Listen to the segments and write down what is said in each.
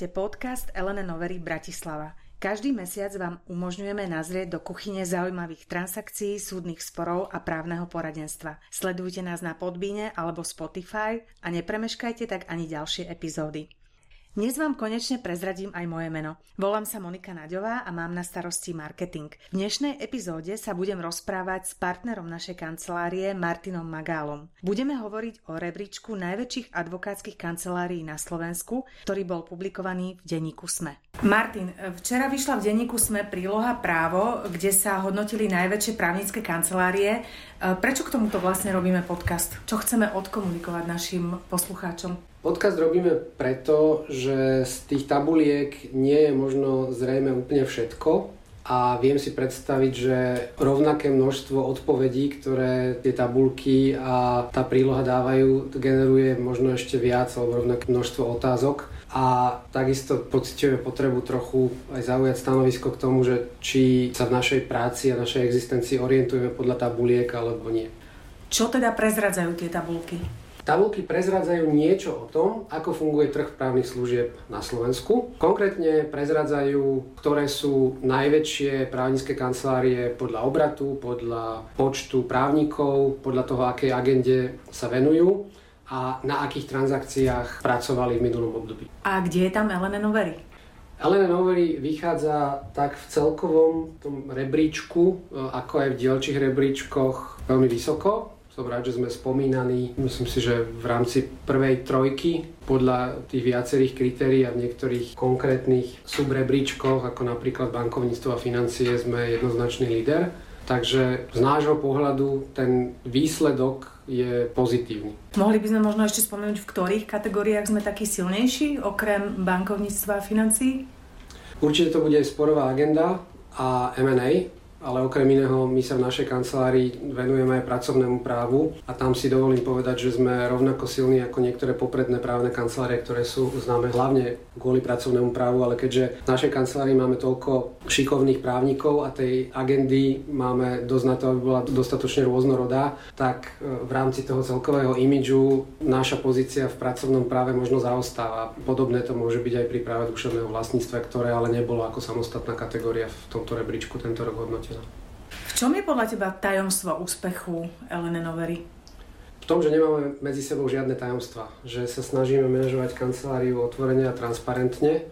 Počúvate podcast Elene Novery Bratislava. Každý mesiac vám umožňujeme nazrieť do kuchyne zaujímavých transakcií, súdnych sporov a právneho poradenstva. Sledujte nás na Podbíne alebo Spotify a nepremeškajte tak ani ďalšie epizódy. Dnes vám konečne prezradím aj moje meno. Volám sa Monika Naďová a mám na starosti marketing. V dnešnej epizóde sa budem rozprávať s partnerom našej kancelárie Martinom Magálom. Budeme hovoriť o rebríčku najväčších advokátskych kancelárií na Slovensku, ktorý bol publikovaný v denníku SME. Martin, včera vyšla v denníku SME príloha právo, kde sa hodnotili najväčšie právnické kancelárie. Prečo k tomuto vlastne robíme podcast? Čo chceme odkomunikovať našim poslucháčom? Podcast robíme preto, že z tých tabuliek nie je možno zrejme úplne všetko a viem si predstaviť, že rovnaké množstvo odpovedí, ktoré tie tabulky a tá príloha dávajú, generuje možno ešte viac alebo rovnaké množstvo otázok a takisto pociťujeme potrebu trochu aj zaujať stanovisko k tomu, že či sa v našej práci a našej existencii orientujeme podľa tabuliek alebo nie. Čo teda prezradzajú tie tabulky? Tabulky prezradzajú niečo o tom, ako funguje trh právnych služieb na Slovensku. Konkrétne prezradzajú, ktoré sú najväčšie právnické kancelárie podľa obratu, podľa počtu právnikov, podľa toho, akej agende sa venujú a na akých transakciách pracovali v minulom období. A kde je tam Elena Novery? Elena Novery vychádza tak v celkovom tom rebríčku, e, ako aj v dielčích rebríčkoch veľmi vysoko. Som rád, že sme spomínaní, myslím si, že v rámci prvej trojky podľa tých viacerých kritérií a v niektorých konkrétnych subrebríčkoch, ako napríklad bankovníctvo a financie, sme jednoznačný líder. Takže z nášho pohľadu ten výsledok je pozitívny. Mohli by sme možno ešte spomenúť, v ktorých kategóriách sme takí silnejší, okrem bankovníctva a financií? Určite to bude sporová agenda a M&A, ale okrem iného my sa v našej kancelárii venujeme aj pracovnému právu a tam si dovolím povedať, že sme rovnako silní ako niektoré popredné právne kancelárie, ktoré sú známe hlavne kvôli pracovnému právu, ale keďže v našej kancelárii máme toľko šikovných právnikov a tej agendy máme dosť na to, aby bola dostatočne rôznorodá, tak e, v rámci toho celkového imidžu naša pozícia v pracovnom práve možno zaostáva. Podobné to môže byť aj pri práve duševného vlastníctva, ktoré ale nebolo ako samostatná kategória v tomto rebríčku tento rok hodnotené zhodnotená. V čom je podľa teba tajomstvo úspechu Elene Novery? V tom, že nemáme medzi sebou žiadne tajomstva. Že sa snažíme manažovať kanceláriu otvorene a transparentne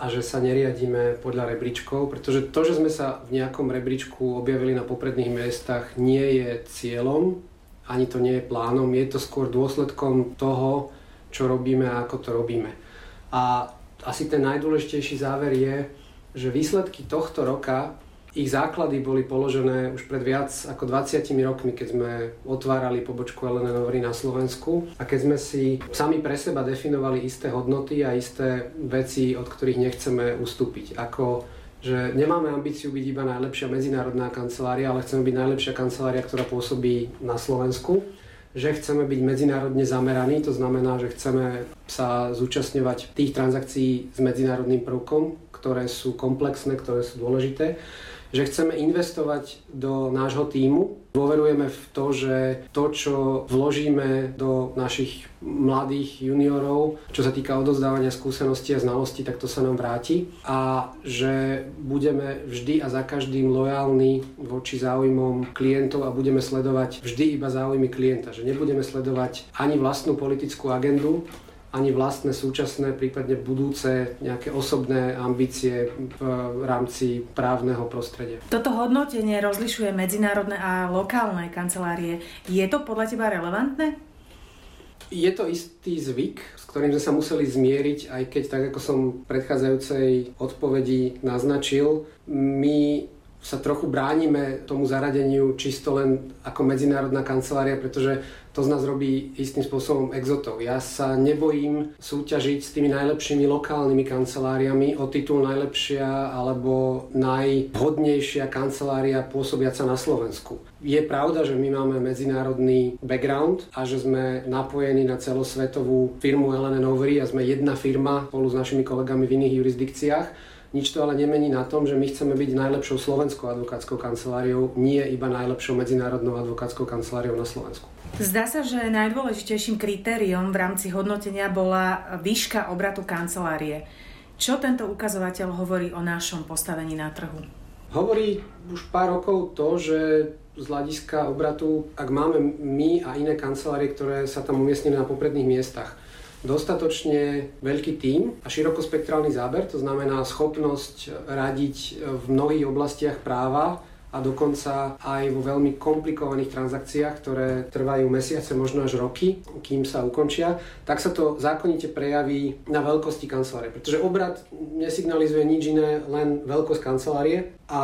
a že sa neriadíme podľa rebríčkov, pretože to, že sme sa v nejakom rebríčku objavili na popredných miestach, nie je cieľom, ani to nie je plánom, je to skôr dôsledkom toho, čo robíme a ako to robíme. A asi ten najdôležitejší záver je, že výsledky tohto roka ich základy boli položené už pred viac ako 20 rokmi, keď sme otvárali pobočku Elena Novery na Slovensku a keď sme si sami pre seba definovali isté hodnoty a isté veci, od ktorých nechceme ustúpiť. Ako že nemáme ambíciu byť iba najlepšia medzinárodná kancelária, ale chceme byť najlepšia kancelária, ktorá pôsobí na Slovensku že chceme byť medzinárodne zameraní, to znamená, že chceme sa zúčastňovať tých transakcií s medzinárodným prvkom, ktoré sú komplexné, ktoré sú dôležité že chceme investovať do nášho týmu. Dôverujeme v to, že to, čo vložíme do našich mladých juniorov, čo sa týka odozdávania skúseností a znalostí, tak to sa nám vráti a že budeme vždy a za každým lojálni voči záujmom klientov a budeme sledovať vždy iba záujmy klienta, že nebudeme sledovať ani vlastnú politickú agendu, ani vlastné súčasné, prípadne budúce nejaké osobné ambície v rámci právneho prostredia. Toto hodnotenie rozlišuje medzinárodné a lokálne kancelárie. Je to podľa teba relevantné? Je to istý zvyk, s ktorým sme sa museli zmieriť, aj keď, tak ako som v predchádzajúcej odpovedi naznačil, my sa trochu bránime tomu zaradeniu čisto len ako medzinárodná kancelária, pretože to z nás robí istým spôsobom exotov. Ja sa nebojím súťažiť s tými najlepšími lokálnymi kanceláriami o titul najlepšia alebo najvhodnejšia kancelária pôsobiaca na Slovensku. Je pravda, že my máme medzinárodný background a že sme napojení na celosvetovú firmu Elene Novery a sme jedna firma spolu s našimi kolegami v iných jurisdikciách nič to ale nemení na tom, že my chceme byť najlepšou slovenskou advokátskou kanceláriou, nie iba najlepšou medzinárodnou advokátskou kanceláriou na Slovensku. Zdá sa, že najdôležitejším kritériom v rámci hodnotenia bola výška obratu kancelárie. Čo tento ukazovateľ hovorí o našom postavení na trhu? Hovorí už pár rokov to, že z hľadiska obratu, ak máme my a iné kancelárie, ktoré sa tam umiestnili na popredných miestach, dostatočne veľký tím a širokospektrálny záber, to znamená schopnosť radiť v mnohých oblastiach práva, a dokonca aj vo veľmi komplikovaných transakciách, ktoré trvajú mesiace, možno až roky, kým sa ukončia, tak sa to zákonite prejaví na veľkosti kancelárie. Pretože obrad nesignalizuje nič iné, len veľkosť kancelárie a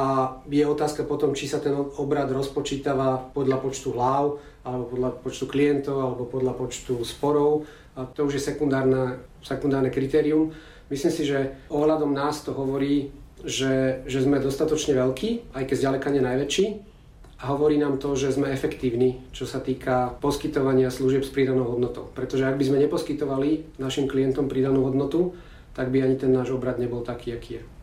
je otázka potom, či sa ten obrad rozpočítava podľa počtu hlav, alebo podľa počtu klientov, alebo podľa počtu sporov. A to už je sekundárne kritérium. Myslím si, že ohľadom nás to hovorí že, že sme dostatočne veľkí, aj keď zďaleka nie najväčší. A hovorí nám to, že sme efektívni, čo sa týka poskytovania služieb s pridanou hodnotou. Pretože ak by sme neposkytovali našim klientom pridanú hodnotu, tak by ani ten náš obrad nebol taký, aký je.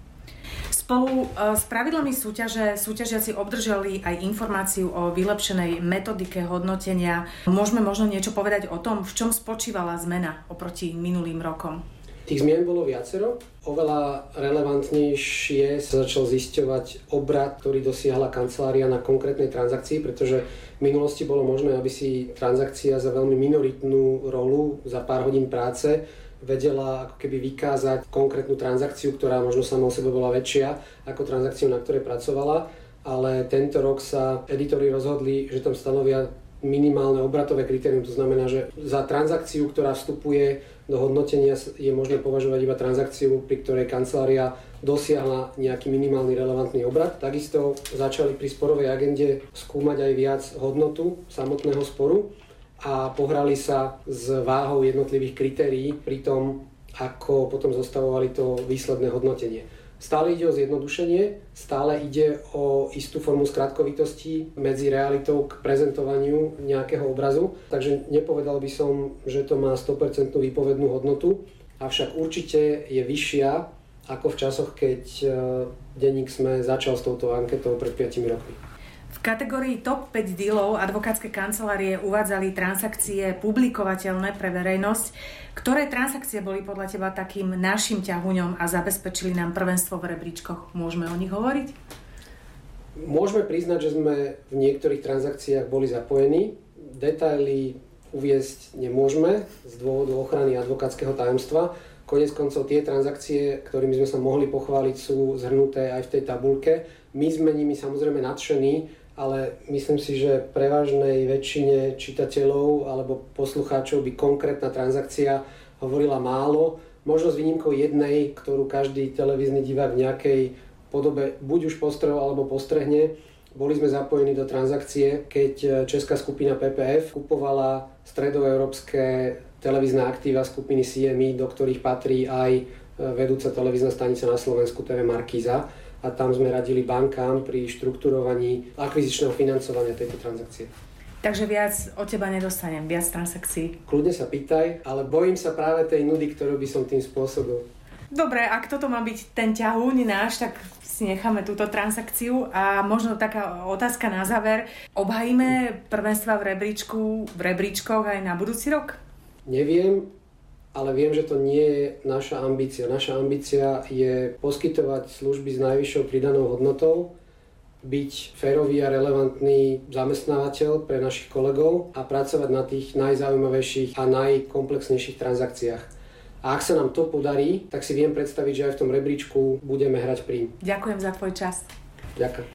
Spolu e, s pravidlami súťaže súťažiaci obdržali aj informáciu o vylepšenej metodike hodnotenia. Môžeme možno niečo povedať o tom, v čom spočívala zmena oproti minulým rokom? Tých zmien bolo viacero. Oveľa relevantnejšie sa začal zisťovať obrad, ktorý dosiahla kancelária na konkrétnej transakcii, pretože v minulosti bolo možné, aby si transakcia za veľmi minoritnú rolu, za pár hodín práce, vedela ako keby vykázať konkrétnu transakciu, ktorá možno sama o sebe bola väčšia ako transakciu, na ktorej pracovala. Ale tento rok sa editori rozhodli, že tam stanovia minimálne obratové kritérium. To znamená, že za transakciu, ktorá vstupuje do hodnotenia je možné považovať iba transakciu, pri ktorej kancelária dosiahla nejaký minimálny relevantný obrad. Takisto začali pri sporovej agende skúmať aj viac hodnotu samotného sporu a pohrali sa s váhou jednotlivých kritérií pri tom, ako potom zostavovali to výsledné hodnotenie. Stále ide o zjednodušenie, stále ide o istú formu skratkovitosti medzi realitou k prezentovaniu nejakého obrazu, takže nepovedal by som, že to má 100% výpovednú hodnotu, avšak určite je vyššia ako v časoch, keď e, denník sme začal s touto anketou pred 5 rokmi kategórii top 5 dealov advokátske kancelárie uvádzali transakcie publikovateľné pre verejnosť. Ktoré transakcie boli podľa teba takým našim ťahuňom a zabezpečili nám prvenstvo v rebríčkoch? Môžeme o nich hovoriť? Môžeme priznať, že sme v niektorých transakciách boli zapojení. Detaily uviesť nemôžeme z dôvodu ochrany advokátskeho tajomstva. Konec koncov tie transakcie, ktorými sme sa mohli pochváliť, sú zhrnuté aj v tej tabulke. My sme nimi samozrejme nadšení, ale myslím si, že prevažnej väčšine čitateľov alebo poslucháčov by konkrétna transakcia hovorila málo, možno s výnimkou jednej, ktorú každý televízny divák v nejakej podobe buď už postrel alebo postrehne. Boli sme zapojení do transakcie, keď česká skupina PPF kupovala stredoeurópske televízne aktíva skupiny CMI, do ktorých patrí aj vedúca televízna stanica na Slovensku TV Markíza a tam sme radili bankám pri štrukturovaní akvizičného financovania tejto transakcie. Takže viac od teba nedostanem, viac transakcií. Kľudne sa pýtaj, ale bojím sa práve tej nudy, ktorú by som tým spôsobil. Dobre, ak toto má byť ten ťahúň náš, tak si necháme túto transakciu a možno taká otázka na záver. Obhajíme prvenstva v rebríčku, v rebríčkoch aj na budúci rok? Neviem, ale viem, že to nie je naša ambícia. Naša ambícia je poskytovať služby s najvyššou pridanou hodnotou, byť férový a relevantný zamestnávateľ pre našich kolegov a pracovať na tých najzaujímavejších a najkomplexnejších transakciách. A ak sa nám to podarí, tak si viem predstaviť, že aj v tom rebríčku budeme hrať príjm. Ďakujem za tvoj čas. Ďakujem.